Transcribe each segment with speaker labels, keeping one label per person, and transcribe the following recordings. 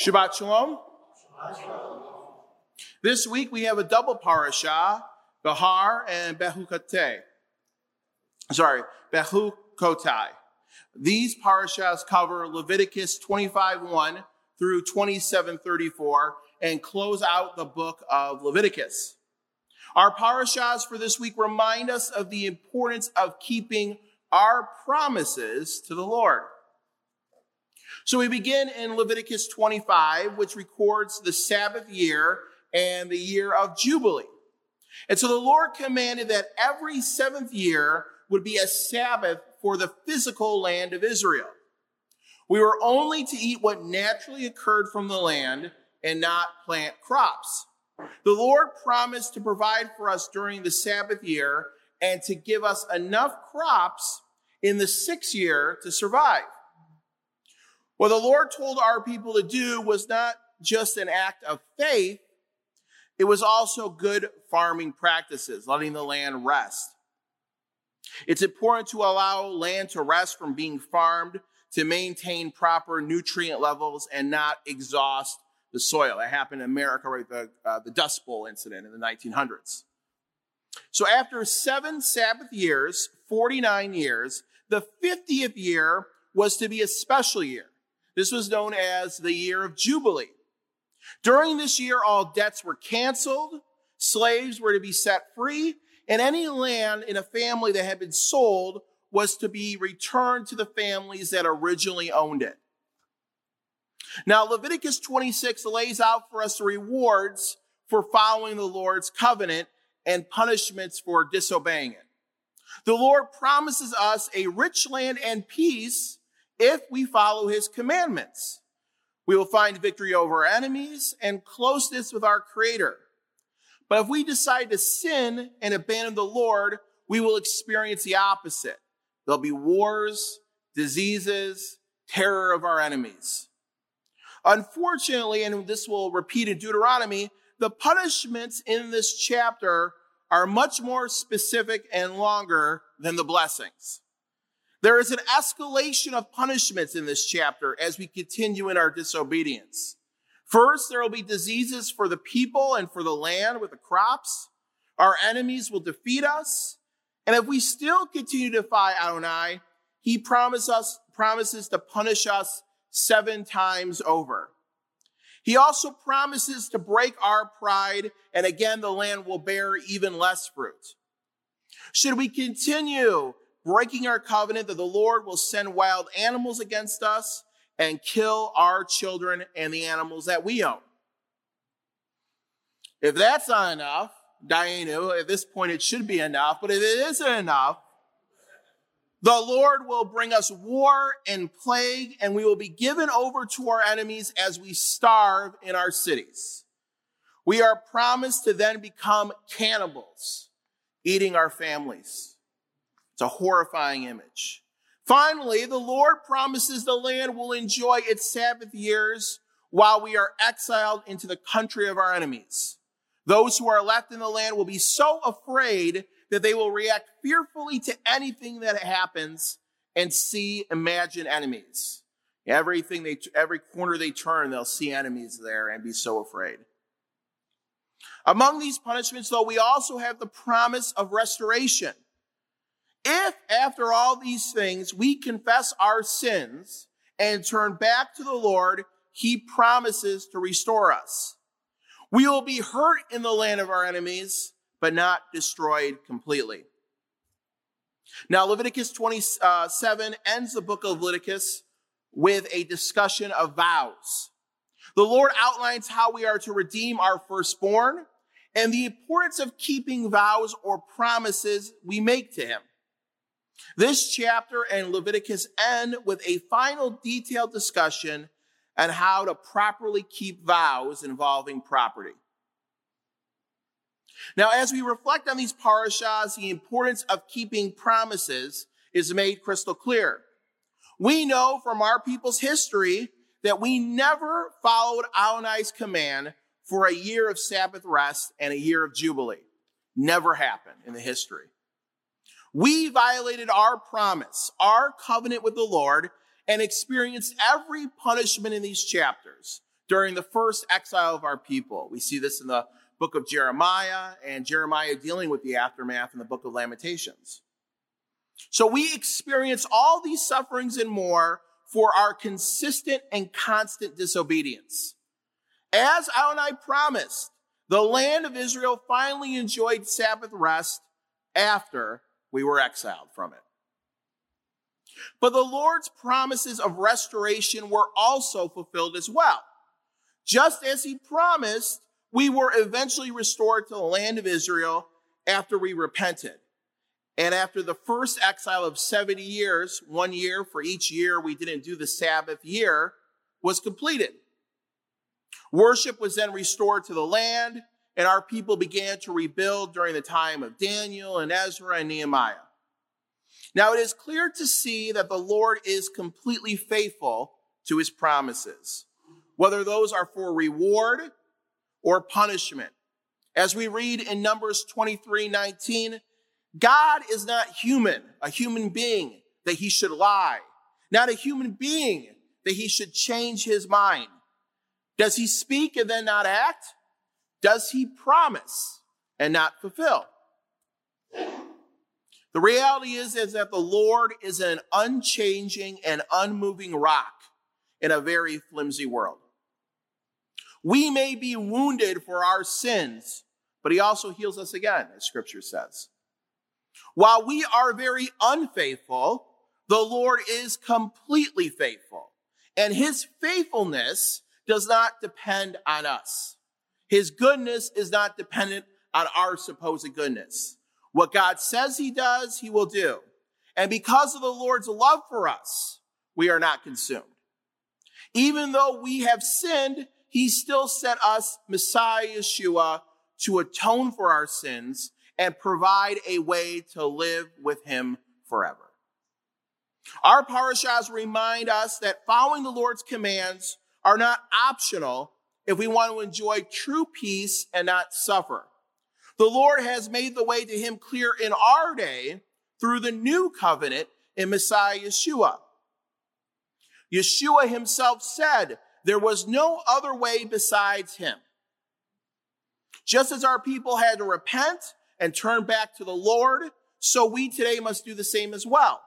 Speaker 1: Shabbat Shalom. This week we have a double parasha, Behar and Behukate. Sorry, Bechukotai. These parashas cover Leviticus 25:1 through 27:34 and close out the book of Leviticus. Our parashas for this week remind us of the importance of keeping our promises to the Lord. So we begin in Leviticus 25, which records the Sabbath year and the year of Jubilee. And so the Lord commanded that every seventh year would be a Sabbath for the physical land of Israel. We were only to eat what naturally occurred from the land and not plant crops. The Lord promised to provide for us during the Sabbath year and to give us enough crops in the sixth year to survive. What the Lord told our people to do was not just an act of faith, it was also good farming practices, letting the land rest. It's important to allow land to rest from being farmed to maintain proper nutrient levels and not exhaust the soil. That happened in America, right? The, uh, the Dust Bowl incident in the 1900s. So after seven Sabbath years, 49 years, the 50th year was to be a special year. This was known as the year of Jubilee. During this year, all debts were canceled, slaves were to be set free, and any land in a family that had been sold was to be returned to the families that originally owned it. Now, Leviticus 26 lays out for us the rewards for following the Lord's covenant and punishments for disobeying it. The Lord promises us a rich land and peace if we follow his commandments. We will find victory over our enemies and closeness with our Creator. But if we decide to sin and abandon the Lord, we will experience the opposite. There'll be wars, diseases, terror of our enemies. Unfortunately, and this will repeat in Deuteronomy, the punishments in this chapter are much more specific and longer than the blessings. There is an escalation of punishments in this chapter as we continue in our disobedience. First, there will be diseases for the people and for the land with the crops. Our enemies will defeat us. And if we still continue to defy Adonai, he promise us, promises to punish us seven times over. He also promises to break our pride, and again, the land will bear even less fruit. Should we continue breaking our covenant that the Lord will send wild animals against us and kill our children and the animals that we own? If that's not enough, Dayenu, at this point it should be enough, but if it isn't enough, the Lord will bring us war and plague, and we will be given over to our enemies as we starve in our cities. We are promised to then become cannibals, eating our families. It's a horrifying image. Finally, the Lord promises the land will enjoy its Sabbath years while we are exiled into the country of our enemies. Those who are left in the land will be so afraid that they will react fearfully to anything that happens and see, imagine enemies. Everything they, every corner they turn, they'll see enemies there and be so afraid. Among these punishments, though, we also have the promise of restoration. If after all these things we confess our sins and turn back to the Lord, he promises to restore us. We will be hurt in the land of our enemies, but not destroyed completely. Now, Leviticus 27 ends the book of Leviticus with a discussion of vows. The Lord outlines how we are to redeem our firstborn and the importance of keeping vows or promises we make to Him. This chapter and Leviticus end with a final detailed discussion on how to properly keep vows involving property. Now, as we reflect on these parashas, the importance of keeping promises is made crystal clear. We know from our people's history that we never followed Adonai's command for a year of Sabbath rest and a year of Jubilee. Never happened in the history. We violated our promise, our covenant with the Lord, and experienced every punishment in these chapters during the first exile of our people. We see this in the book of Jeremiah and Jeremiah dealing with the aftermath in the book of Lamentations. So we experience all these sufferings and more for our consistent and constant disobedience. As Adonai promised, the land of Israel finally enjoyed Sabbath rest after we were exiled from it. But the Lord's promises of restoration were also fulfilled as well. Just as he promised, we were eventually restored to the land of Israel after we repented. And after the first exile of 70 years, one year for each year we didn't do the Sabbath year, was completed. Worship was then restored to the land, and our people began to rebuild during the time of Daniel and Ezra and Nehemiah. Now it is clear to see that the Lord is completely faithful to his promises, whether those are for reward or punishment. As we read in Numbers 23 19, God is not human, a human being that he should lie, not a human being that he should change his mind. Does he speak and then not act? Does he promise and not fulfill? The reality is, is that the Lord is an unchanging and unmoving rock in a very flimsy world. We may be wounded for our sins, but he also heals us again, as scripture says. While we are very unfaithful, the Lord is completely faithful. And his faithfulness does not depend on us. His goodness is not dependent on our supposed goodness. What God says he does, he will do. And because of the Lord's love for us, we are not consumed. Even though we have sinned, he still sent us Messiah Yeshua to atone for our sins and provide a way to live with him forever. Our parashas remind us that following the Lord's commands are not optional if we want to enjoy true peace and not suffer. The Lord has made the way to him clear in our day through the new covenant in Messiah Yeshua. Yeshua himself said, there was no other way besides him. Just as our people had to repent and turn back to the Lord, so we today must do the same as well.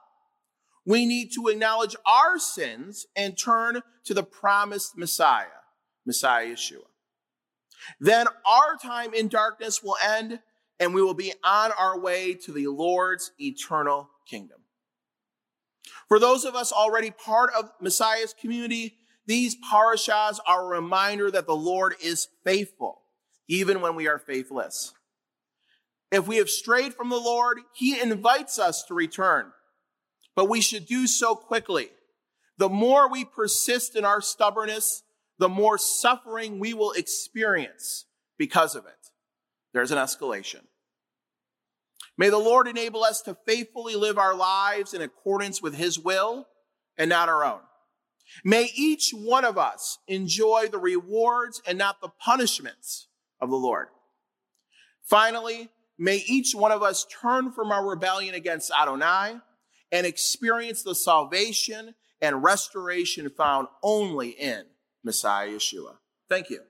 Speaker 1: We need to acknowledge our sins and turn to the promised Messiah, Messiah Yeshua. Then our time in darkness will end and we will be on our way to the Lord's eternal kingdom. For those of us already part of Messiah's community, these parashas are a reminder that the Lord is faithful, even when we are faithless. If we have strayed from the Lord, he invites us to return, but we should do so quickly. The more we persist in our stubbornness, the more suffering we will experience because of it. There's an escalation. May the Lord enable us to faithfully live our lives in accordance with his will and not our own. May each one of us enjoy the rewards and not the punishments of the Lord. Finally, may each one of us turn from our rebellion against Adonai and experience the salvation and restoration found only in Messiah Yeshua. Thank you.